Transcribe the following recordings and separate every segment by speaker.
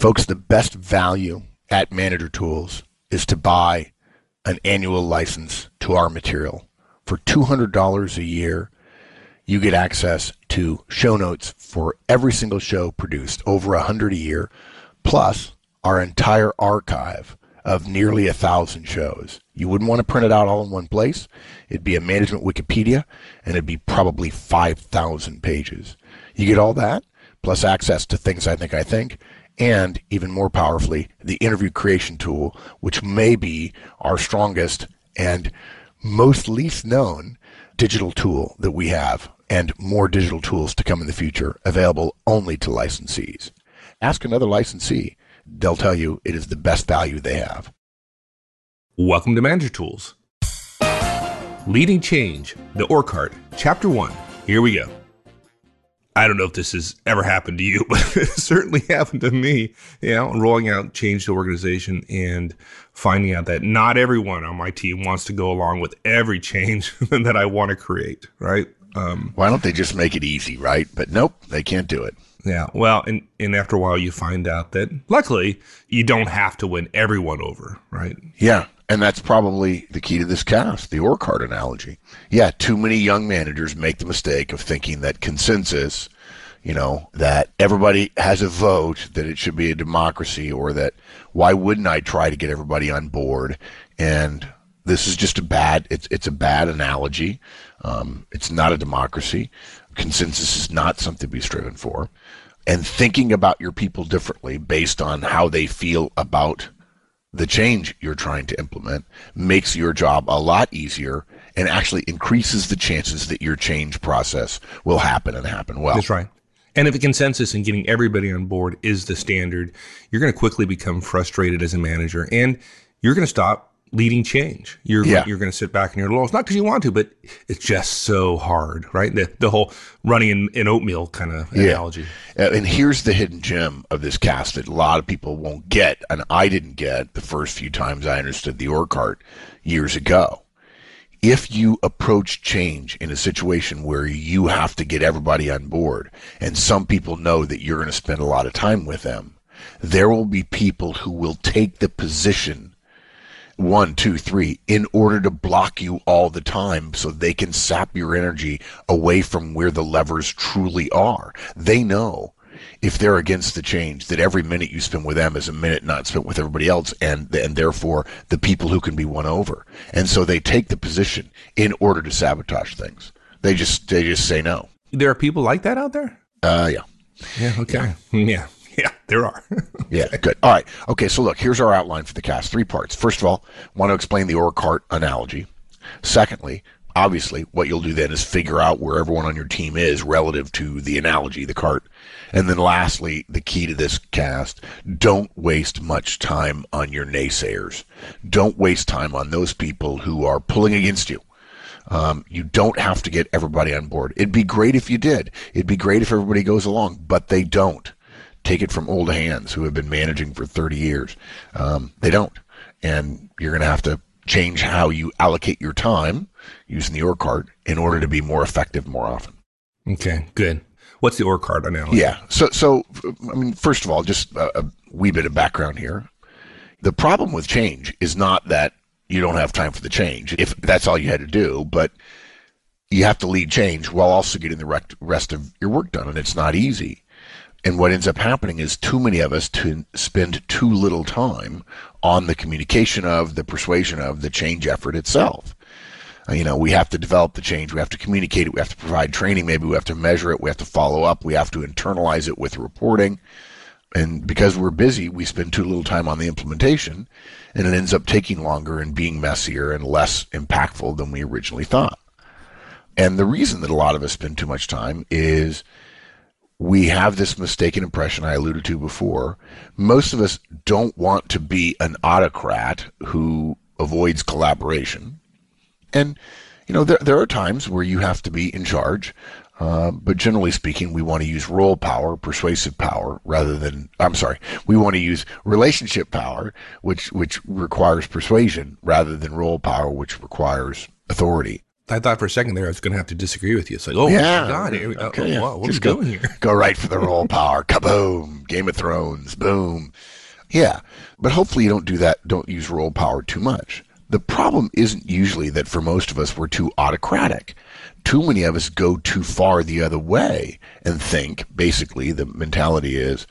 Speaker 1: Folks, the best value at Manager Tools is to buy an annual license to our material. For $200 a year, you get access to show notes for every single show produced, over 100 a year, plus our entire archive of nearly a thousand shows. You wouldn't want to print it out all in one place. It'd be a management Wikipedia, and it'd be probably 5,000 pages. You get all that, plus access to things I think I think, and even more powerfully, the interview creation tool, which may be our strongest and most least known digital tool that we have, and more digital tools to come in the future, available only to licensees. Ask another licensee. They'll tell you it is the best value they have.
Speaker 2: Welcome to Manager Tools. Leading Change, the Ore Cart, Chapter 1. Here we go. I don't know if this has ever happened to you, but it certainly happened to me. You know, rolling out change to organization and finding out that not everyone on my team wants to go along with every change that I want to create, right?
Speaker 1: Um, Why don't they just make it easy, right? But nope, they can't do it.
Speaker 2: Yeah. Well, and, and after a while, you find out that luckily you don't have to win everyone over, right?
Speaker 1: Yeah. And that's probably the key to this cast, the ore cart analogy. Yeah, too many young managers make the mistake of thinking that consensus, you know, that everybody has a vote, that it should be a democracy, or that why wouldn't I try to get everybody on board? And this is just a bad, it's, it's a bad analogy. Um, it's not a democracy. Consensus is not something to be striven for. And thinking about your people differently based on how they feel about the change you're trying to implement makes your job a lot easier and actually increases the chances that your change process will happen and happen well.
Speaker 2: That's right. And if a consensus and getting everybody on board is the standard, you're going to quickly become frustrated as a manager and you're going to stop leading change. You're yeah. you're going to sit back in your laurels, not because you want to, but it's just so hard, right? The the whole running in, in oatmeal kind of yeah. analogy.
Speaker 1: Uh, and here's the hidden gem of this cast that a lot of people won't get, and I didn't get the first few times I understood the ore cart years ago. If you approach change in a situation where you have to get everybody on board, and some people know that you're going to spend a lot of time with them, there will be people who will take the position one, two, three, in order to block you all the time so they can sap your energy away from where the levers truly are. They know if they're against the change that every minute you spend with them is a minute not spent with everybody else and and therefore the people who can be won over. And so they take the position in order to sabotage things. They just they just say no.
Speaker 2: There are people like that out there?
Speaker 1: Uh yeah.
Speaker 2: Yeah, okay. Yeah. yeah. Yeah, there are.
Speaker 1: yeah, good. All right. Okay, so look, here's our outline for the cast. Three parts. First of all, want to explain the ore cart analogy. Secondly, obviously, what you'll do then is figure out where everyone on your team is relative to the analogy, the cart. And then lastly, the key to this cast, don't waste much time on your naysayers. Don't waste time on those people who are pulling against you. Um, you don't have to get everybody on board. It'd be great if you did. It'd be great if everybody goes along, but they don't take it from old hands who have been managing for 30 years. Um, they don't. And you're going to have to change how you allocate your time using the ore cart in order to be more effective more often.
Speaker 2: Okay, good. What's the ore cart analogy?
Speaker 1: Yeah. So, so I mean, first of all, just a, a wee bit of background here. The problem with change is not that you don't have time for the change, if that's all you had to do, but you have to lead change while also getting the rest of your work done, and it's not easy. And what ends up happening is too many of us to spend too little time on the communication of, the persuasion of, the change effort itself. Uh, you know, we have to develop the change. We have to communicate it. We have to provide training. Maybe we have to measure it. We have to follow up. We have to internalize it with reporting. And because we're busy, we spend too little time on the implementation and it ends up taking longer and being messier and less impactful than we originally thought. And the reason that a lot of us spend too much time is we have this mistaken impression I alluded to before. Most of us don't want to be an autocrat who avoids collaboration. And, you know, there, there are times where you have to be in charge. Uh, but generally speaking, we want to use role power, persuasive power, rather than, I'm sorry, we want to use relationship power, which, which requires persuasion, rather than role power, which requires authority.
Speaker 2: I thought for a second there I was going to have to disagree with you. It's like, oh
Speaker 1: Yeah.
Speaker 2: god, here we- oh,
Speaker 1: Okay, yeah.
Speaker 2: wow, what are we
Speaker 1: go-
Speaker 2: doing here?
Speaker 1: Go right for the role power. Kaboom. Game of Thrones. Boom. Yeah. But hopefully you don't do that. Don't use role power too much. The problem isn't usually that for most of us we're too autocratic. Too many of us go too far the other way and think basically the mentality is,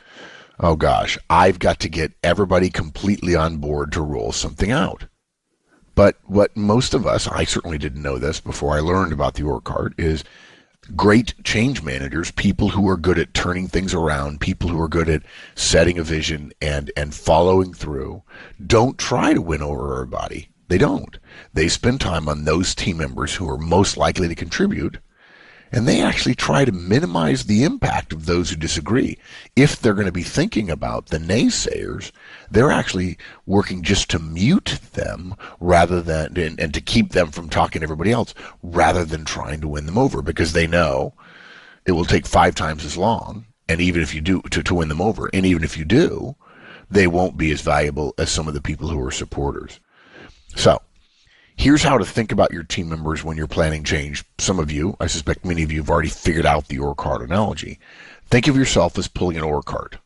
Speaker 1: oh gosh, I've got to get everybody completely on board to roll something out. But what most of us, I certainly didn't know this before I learned about the org is great change managers, people who are good at turning things around, people who are good at setting a vision and, and following through, don't try to win over everybody. They don't. They spend time on those team members who are most likely to contribute and they actually try to minimize the impact of those who disagree. If they're going to be thinking about the naysayers, they're actually working just to mute them rather than and, and to keep them from talking to everybody else rather than trying to win them over because they know it will take five times as long and even if you do to, to win them over and even if you do they won't be as valuable as some of the people who are supporters so Here's how to think about your team members when you're planning change. Some of you, I suspect many of you, have already figured out the ore cart analogy. Think of yourself as pulling an ore cart.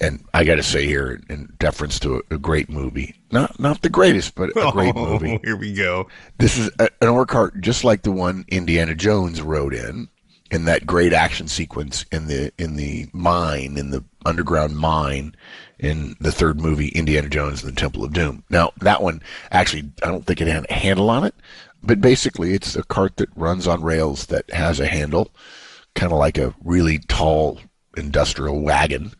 Speaker 1: And I got to say here, in deference to a, a, great movie, not not the greatest, but a great
Speaker 2: Oh,
Speaker 1: movie.
Speaker 2: here we go.
Speaker 1: This is a, an ore cart just like the one Indiana Jones rode in, in that great action sequence in the in the mine, in the underground mine, in the third movie, Indiana Jones and the Temple of Doom. Now that one actually, I don't think it had a handle on it, but basically it's a cart that runs on rails that has a handle, kind of like a really tall industrial wagon,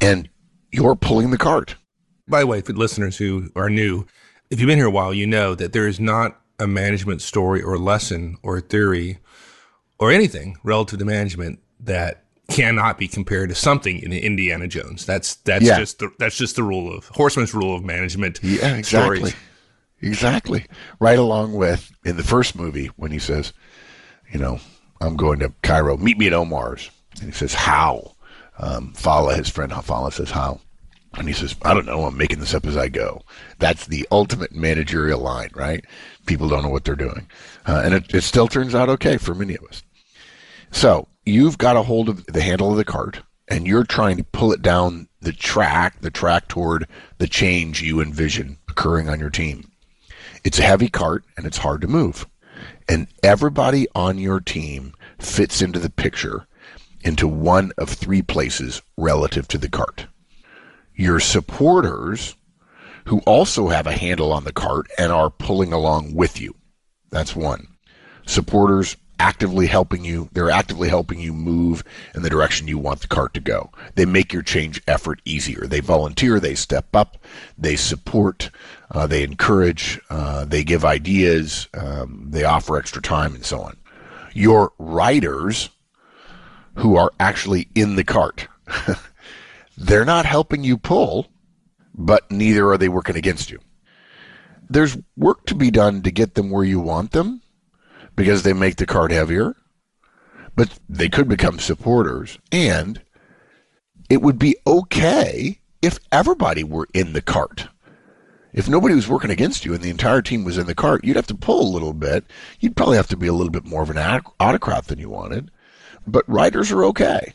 Speaker 1: and you're pulling the cart.
Speaker 2: By the way, for listeners who are new, if you've been here a while, you know that there is not a management story or lesson or theory or anything relative to management that cannot be compared to something in Indiana Jones. That's that's
Speaker 1: Yeah.
Speaker 2: just the, that's just the rule of Horstman's rule of management.
Speaker 1: Yeah, exactly.
Speaker 2: stories.
Speaker 1: Exactly. Right along with in the first movie when he says, you know, I'm going to Cairo, meet me at Omar's. And he says, how? Um, Fala, his friend Fala says, how? And he says, I don't know. I'm making this up as I go. That's the ultimate managerial line, right? People don't know what they're doing. Uh, and it, it still turns out okay for many of us. So you've got a hold of the handle of the cart and you're trying to pull it down the track, the track toward the change you envision occurring on your team. It's a heavy cart and it's hard to move. And everybody on your team fits into the picture into one of three places relative to the cart. Your supporters, who also have a handle on the cart and are pulling along with you. That's one supporters actively helping you they're actively helping you move in the direction you want the cart to go. They make your change effort easier. They volunteer they step up they support uh, they encourage uh, they give ideas um, they offer extra time and so on. Your riders who are actually in the cart they're not helping you pull but neither are they working against you. There's work to be done to get them where you want them because they make the cart heavier, but they could become supporters. And it would be okay if everybody were in the cart. If nobody was working against you and the entire team was in the cart, you'd have to pull a little bit. You'd probably have to be a little bit more of an autocrat than you wanted. But riders are okay.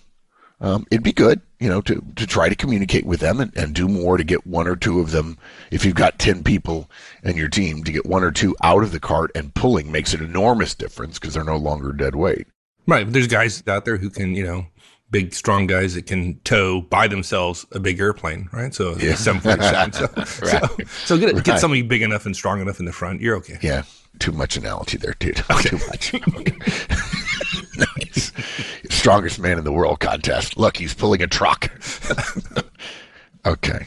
Speaker 1: Um, it'd be good, you know, to, to try to communicate with them and, and do more to get one or two of them. If you've got 10 people in your team, to get one or two out of the cart and pulling makes an enormous difference because they're no longer dead weight.
Speaker 2: Right. But there's guys out there who can, you know, big, strong guys that can tow by themselves a big airplane, right? So,
Speaker 1: Yeah.
Speaker 2: 747. so,
Speaker 1: Right.
Speaker 2: so, so get,
Speaker 1: Right.
Speaker 2: get somebody big enough and strong enough in the front. You're okay.
Speaker 1: Yeah, too much analogy there, dude. Too much. Okay. Nice. Strongest man in the world contest. Look, he's pulling a truck. okay.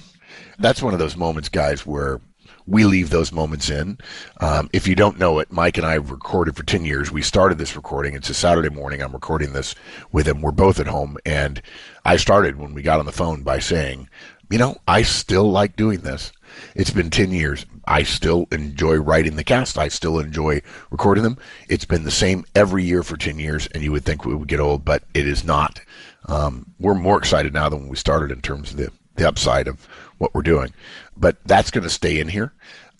Speaker 1: That's one of those moments, guys, where we leave those moments in. Um, if you don't know it, Mike and I have recorded for 10 years. We started this recording. It's a Saturday morning. I'm recording this with him. We're both at home. And I started when we got on the phone by saying, you know, I still like doing this. It's been 10 years. I still enjoy writing the cast. I still enjoy recording them. It's been the same every year for 10 years, and you would think we would get old, but it is not. Um, we're more excited now than when we started in terms of the, the upside of what we're doing. But that's going to stay in here.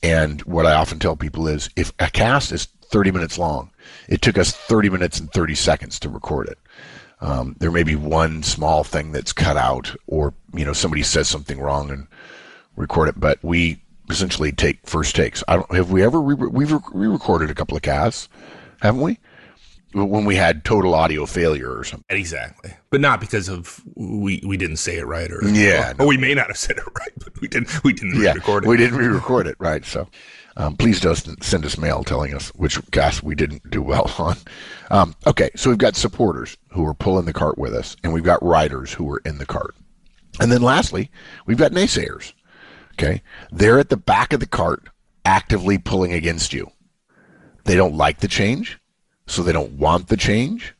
Speaker 1: And what I often tell people is if a cast is 30 minutes long. It took us 30 minutes and 30 seconds to record it. Um, there may be one small thing that's cut out, or you know somebody says something wrong and record it. But we essentially take first takes. I don't have we ever re- we've re-recorded a couple of casts, haven't we? When we had total audio failure or something.
Speaker 2: Exactly, but not because of we we didn't say it right, or
Speaker 1: Yeah,
Speaker 2: or, or we may not have said it right, but we didn't we didn't
Speaker 1: Yeah,
Speaker 2: record it.
Speaker 1: we didn't re-record it, right? So, um, please don't send us mail telling us which cast we didn't do well on. Um, okay, so we've got supporters who are pulling the cart with us, and we've got riders who are in the cart, and then lastly, we've got naysayers. Okay, they're at the back of the cart, actively pulling against you. They don't like the change, so they don't want the change,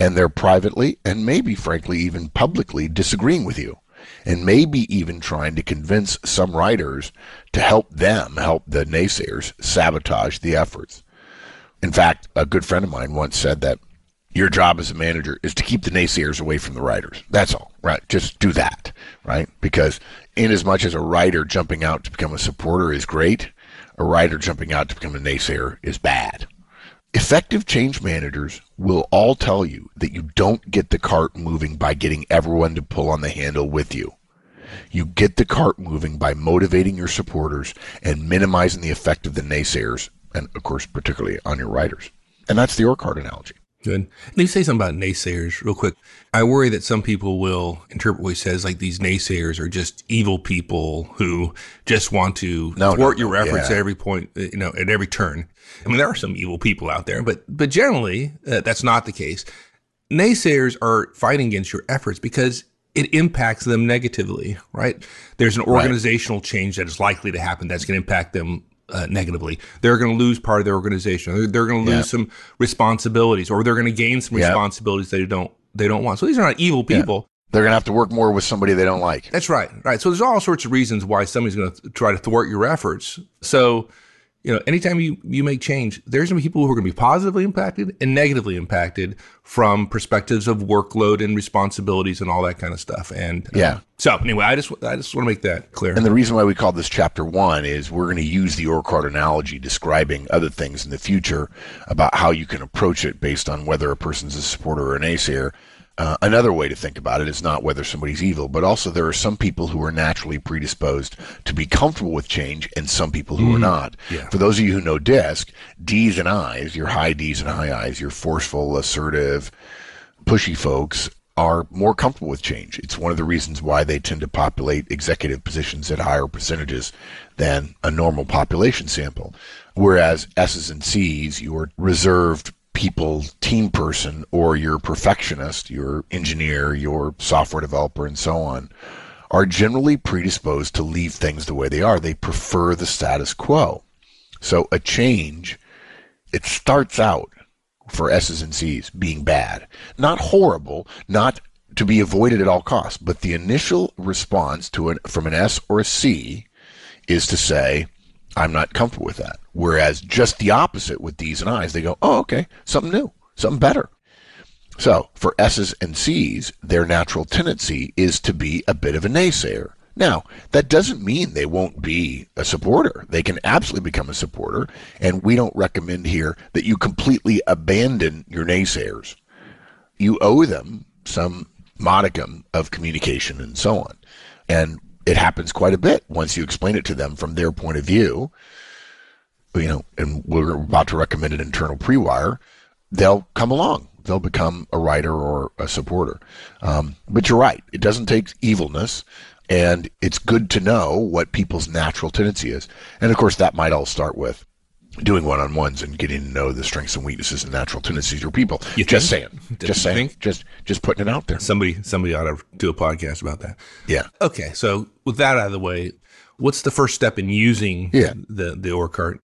Speaker 1: and they're privately and maybe, frankly, even publicly disagreeing with you and maybe even trying to convince some riders to help them help the naysayers sabotage the efforts. In fact, a good friend of mine once said that your job as a manager is to keep the naysayers away from the riders. That's all, right? Just do that, right? Because in as much as a rider jumping out to become a supporter is great, a rider jumping out to become a naysayer is bad. Effective change managers will all tell you that you don't get the cart moving by getting everyone to pull on the handle with you. You get the cart moving by motivating your supporters and minimizing the effect of the naysayers, and of course, particularly on your riders. And that's the ore cart analogy.
Speaker 2: Good. Let me say something about naysayers real quick. I worry that some people will interpret what he says like these naysayers are just evil people who just want to
Speaker 1: No,
Speaker 2: thwart
Speaker 1: no,
Speaker 2: your efforts
Speaker 1: yeah.
Speaker 2: at every point, uh, you know, at every turn. I mean, there are some evil people out there, but but generally uh, that's not the case. Naysayers are fighting against your efforts because it impacts them negatively, right? There's an organizational change that is likely to happen that's going to impact them uh, negatively. They're going to lose part of their organization. They're, they're going to lose
Speaker 1: Yeah.
Speaker 2: some responsibilities, or they're going to gain some
Speaker 1: Yeah.
Speaker 2: responsibilities they don't they don't want. So these are not evil people.
Speaker 1: They're going to have to work more with somebody they don't like.
Speaker 2: That's right. Right. So there's all sorts of reasons why somebody's going to try to thwart your efforts. So, you know, anytime you, you make change, there's going to be people who are going to be positively impacted and negatively impacted from perspectives of workload and responsibilities and all that kind of stuff. And uh,
Speaker 1: Yeah.
Speaker 2: So anyway, I just I just want to make that clear.
Speaker 1: And the reason why we call this chapter one is we're going to use the ore cart analogy describing other things in the future about how you can approach it based on whether a person's a supporter or a naysayer. Uh, another way to think about it is not whether somebody's evil, but also there are some people who are naturally predisposed to be comfortable with change and some people who are not.
Speaker 2: yeah.
Speaker 1: For those of you who know DISC, D's and I's, your high D's and high I's, your forceful, assertive, pushy folks are more comfortable with change. It's one of the reasons why they tend to populate executive positions at higher percentages than a normal population sample. Whereas S's and C's, your reserved people team person or your perfectionist, your engineer, your software developer, and so on, are generally predisposed to leave things the way they are. They prefer the status quo. So a change, it starts out for S's and C's being bad. Not horrible, not to be avoided at all costs, but the initial response to an from an S or a C is to say, I'm not comfortable with that. Whereas just the opposite with D's and I's, they go, oh, okay, something new, something better. So for S's and C's, their natural tendency is to be a bit of a naysayer. Now, that doesn't mean they won't be a supporter. They can absolutely become a supporter, and we don't recommend here that you completely abandon your naysayers. You owe them some modicum of communication and so on. And it happens quite a bit once you explain it to them from their point of view. You know, and we're about to recommend an internal pre-wire. They'll come along. They'll become a rider or a supporter. Um, but you're right. It doesn't take evilness. And it's good to know what people's natural tendency is. And of course, that might all start with doing one on ones and getting to know the strengths and weaknesses and natural tendencies of your people.
Speaker 2: You
Speaker 1: just
Speaker 2: think?
Speaker 1: saying. Just saying.
Speaker 2: think?
Speaker 1: Just just putting it out there.
Speaker 2: somebody somebody ought to do a podcast about that.
Speaker 1: Yeah.
Speaker 2: Okay, so with that out of the way, what's the first step in using
Speaker 1: Yeah.
Speaker 2: the the ore cart?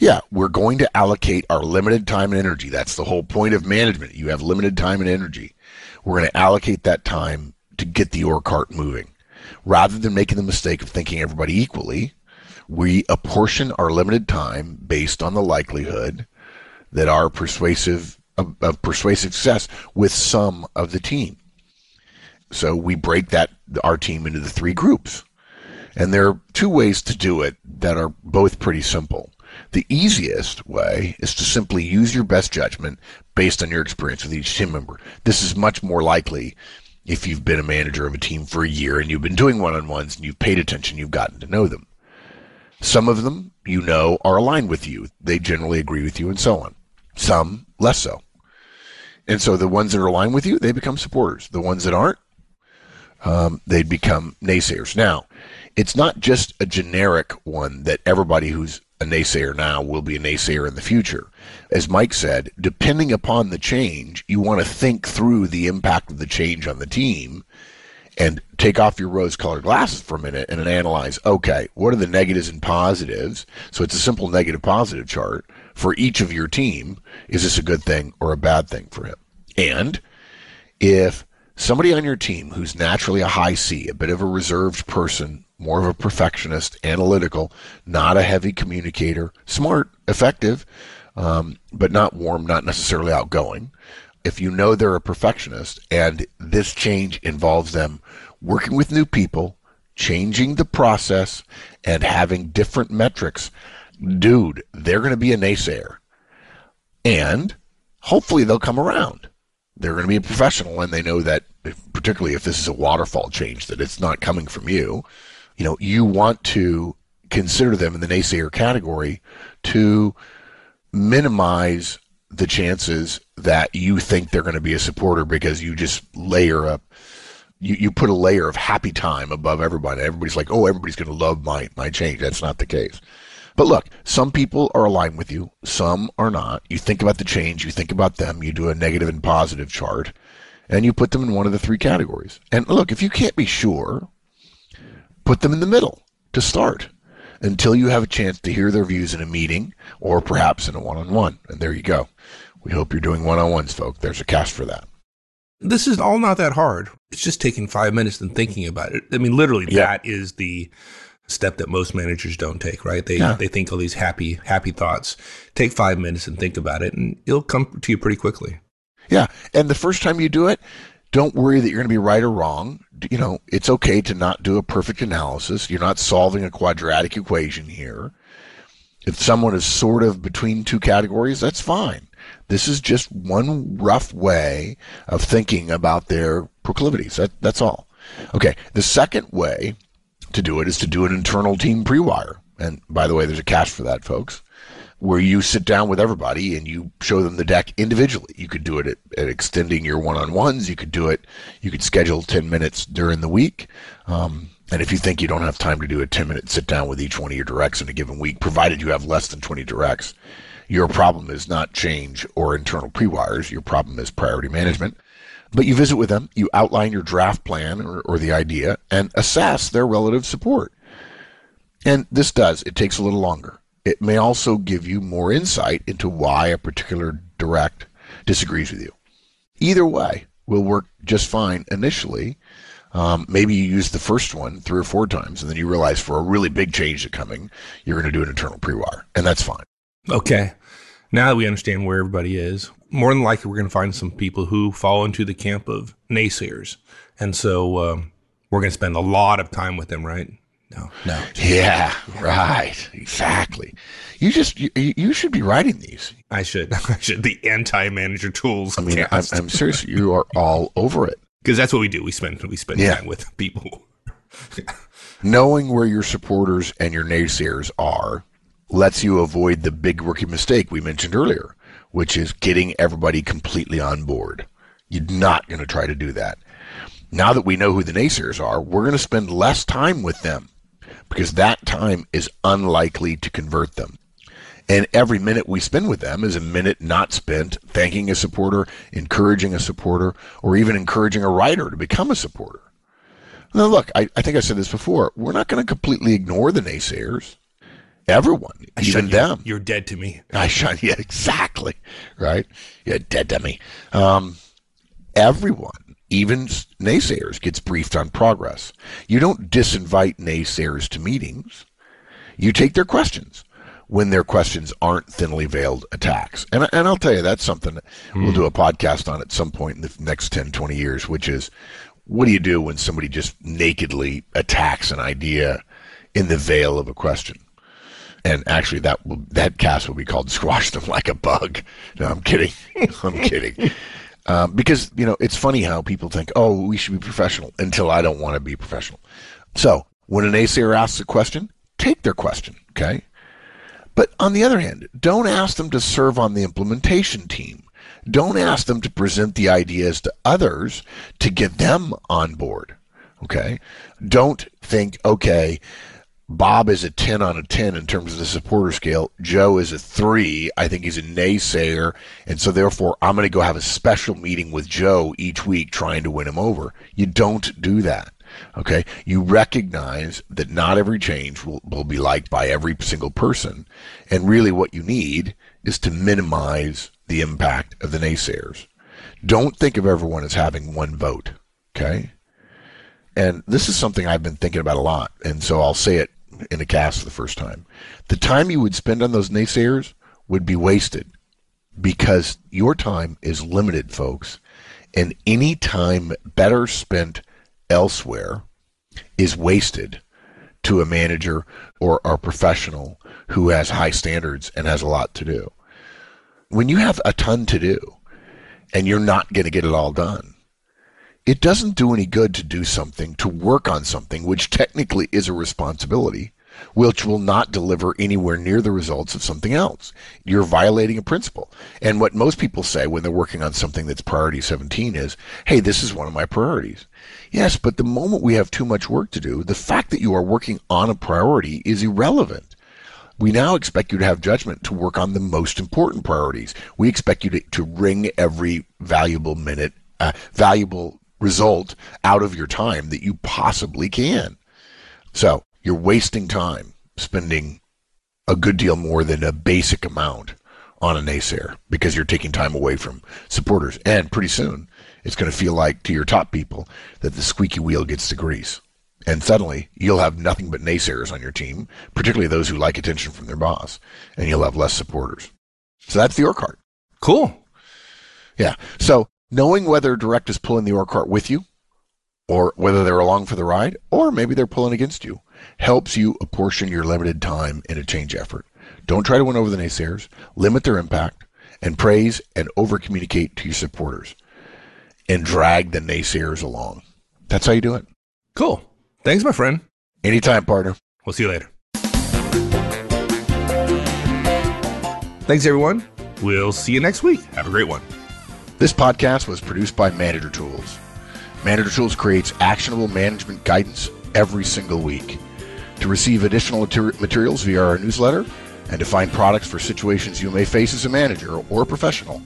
Speaker 1: Yeah, we're going to allocate our limited time and energy. That's the whole point of management. You have limited time and energy. We're going to allocate that time to get the ore cart moving. Rather than making the mistake of thinking everybody equally, we apportion our limited time based on the likelihood that our persuasive of, persuasive success with some of the team. So we break that our team into the three groups. And there are two ways to do it that are both pretty simple. The easiest way is to simply use your best judgment based on your experience with each team member. This is much more likely if you've been a manager of a team for a year and you've been doing one-on-ones and you've paid attention, you've gotten to know them. Some of them, you know, are aligned with you. They generally agree with you and so on. Some less so. And so the ones that are aligned with you, they become supporters. The ones that aren't, um, they'd become naysayers. Now, it's not just a generic one that everybody who's a naysayer now will be a naysayer in the future. As Mike said, depending upon the change, you want to think through the impact of the change on the team and take off your rose colored glasses for a minute and analyze okay, what are the negatives and positives? So it's a simple negative positive chart for each of your team. Is this a good thing or a bad thing for him? And if somebody on your team who's naturally a high C, a bit of a reserved person, more of a perfectionist, analytical, not a heavy communicator, smart, effective, um, but not warm, not necessarily outgoing. If you know they're a perfectionist and this change involves them working with new people, changing the process, and having different metrics, dude, they're going to be a naysayer. And hopefully they'll come around. They're going to be a professional and they know that, particularly if this is a waterfall change, that it's not coming from you. You know, you want to consider them in the naysayer category to minimize the chances that you think they're going to be a supporter because you just layer up you, you put a layer of happy time above everybody. Everybody's like, oh, everybody's going to love my, my change. That's not the case. But look, some people are aligned with you, some are not. You think about the change, you think about them, you do a negative and positive chart, and you put them in one of the three categories. And look, if you can't be sure, put them in the middle to start until you have a chance to hear their views in a meeting or perhaps in a one on one. And there you go. We hope you're doing one on ones, folks. There's a cast for that.
Speaker 2: This is all not that hard. It's just taking five minutes and thinking about it. I mean, literally, yeah. that is the step that most managers don't take, right? They yeah. they think all these happy happy thoughts. Take five minutes and think about it, and it'll come to you pretty quickly.
Speaker 1: Yeah, and the first time you do it, don't worry that you're going to be right or wrong. You know, it's okay to not do a perfect analysis. You're not solving a quadratic equation here. If someone is sort of between two categories, that's fine. This is just one rough way of thinking about their proclivities. That, that's all. Okay. The second way to do it is to do an internal team pre-wire. And by the way, there's a cache for that, folks, where you sit down with everybody and you show them the deck individually. You could do it at, at extending your one-on-ones. You could do it. You could schedule 10 minutes during the week. Um, and if you think you don't have time to do a 10 minute sit down with each one of your directs in a given week, provided you have less than 20 directs, your problem is not change or internal pre-wires. Your problem is priority management. But you visit with them, you outline your draft plan or, or the idea, and assess their relative support. And this does, it takes a little longer. It may also give you more insight into why a particular direct disagrees with you. Either way will work just fine initially. Um, maybe you use the first one three or four times, and then you realize for a really big change to coming, you're going to do an internal pre-wire, and that's fine.
Speaker 2: Okay. Now that we understand where everybody is, more than likely we're going to find some people who fall into the camp of naysayers. And so um, we're going to spend a lot of time with them, right?
Speaker 1: No, no. Yeah, right. Exactly. You just you, you should be writing these.
Speaker 2: I should. I should. The anti-manager tools.
Speaker 1: I mean, I'm, I'm, serious. You are all over it
Speaker 2: because that's what we do. We spend we spend yeah. time with people.
Speaker 1: Knowing where your supporters and your naysayers are lets you avoid the big rookie mistake we mentioned earlier, which is getting everybody completely on board. You're not going to try to do that. Now that we know who the naysayers are, we're going to spend less time with them because that time is unlikely to convert them. And every minute we spend with them is a minute not spent thanking a supporter, encouraging a supporter, or even encouraging a rider to become a supporter. Now, look, I, I think I said this before. We're not going to completely ignore the naysayers everyone, I even
Speaker 2: you,
Speaker 1: them.
Speaker 2: You're dead to me.
Speaker 1: I shun yeah, exactly. Right? You're dead to me. Um, everyone, even naysayers, gets briefed on progress. You don't disinvite naysayers to meetings. You take their questions when their questions aren't thinly veiled attacks. And, and I'll tell you, that's something hmm. we'll do a podcast on at some point in the next 10, 20 years, which is what do you do when somebody just nakedly attacks an idea in the veil of a question? And actually, that will, that cast will be called "Squash Them Like a Bug." No, I'm kidding. I'm kidding. Um, because you know, it's funny how people think, "Oh, we should be professional," until I don't want to be professional. So when an naysayer asks a question, take their question. Okay. But on the other hand, don't ask them to serve on the implementation team. Don't ask them to present the ideas to others to get them on board. Okay. Don't think, okay, Bob is a 10 on a 10 in terms of the supporter scale. Joe is a 3. I think he's a naysayer. And so therefore, I'm going to go have a special meeting with Joe each week trying to win him over. You don't do that. Okay. You recognize that not every change will, will be liked by every single person. And really what you need is to minimize the impact of the naysayers. Don't think of everyone as having one vote. Okay. And this is something I've been thinking about a lot. And so I'll say it in a cast for the first time. The time you would spend on those naysayers would be wasted because your time is limited, folks. And any time better spent elsewhere is wasted to a manager or a professional who has high standards and has a lot to do. When you have a ton to do and you're not going to get it all done, it doesn't do any good to do something, to work on something, which technically is a responsibility, which will not deliver anywhere near the results of something else. You're violating a principle. And what most people say when they're working on something that's priority 17 is, hey, this is one of my priorities. Yes, but the moment we have too much work to do, the fact that you are working on a priority is irrelevant. We now expect you to have judgment to work on the most important priorities. We expect you to, to wring every valuable minute, uh, valuable result out of your time that you possibly can. So you're wasting time spending a good deal more than a basic amount on a naysayer because you're taking time away from supporters. And pretty soon it's going to feel like to your top people that the squeaky wheel gets the grease. And suddenly you'll have nothing but naysayers on your team, particularly those who like attention from their boss, and you'll have less supporters. So that's the ore cart.
Speaker 2: Cool.
Speaker 1: Yeah. So knowing whether direct is pulling the ore cart with you or whether they're along for the ride or maybe they're pulling against you helps you apportion your limited time in a change effort. Don't try to win over the naysayers, limit their impact, and praise and over communicate to your supporters and drag the naysayers along. That's how you do it.
Speaker 2: Cool. Thanks, my friend.
Speaker 1: Anytime, partner.
Speaker 2: We'll see you later. Thanks, everyone. We'll see you next week. Have a great one.
Speaker 1: This podcast was produced by Manager Tools. Manager Tools creates actionable management guidance every single week. To receive additional materials via our newsletter and to find products for situations you may face as a manager or professional,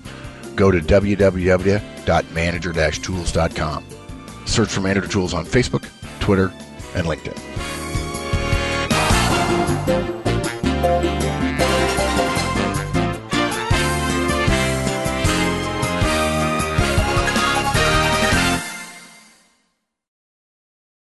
Speaker 1: go to www.manager-tools.com. Search for Manager Tools on Facebook, Twitter, and LinkedIn.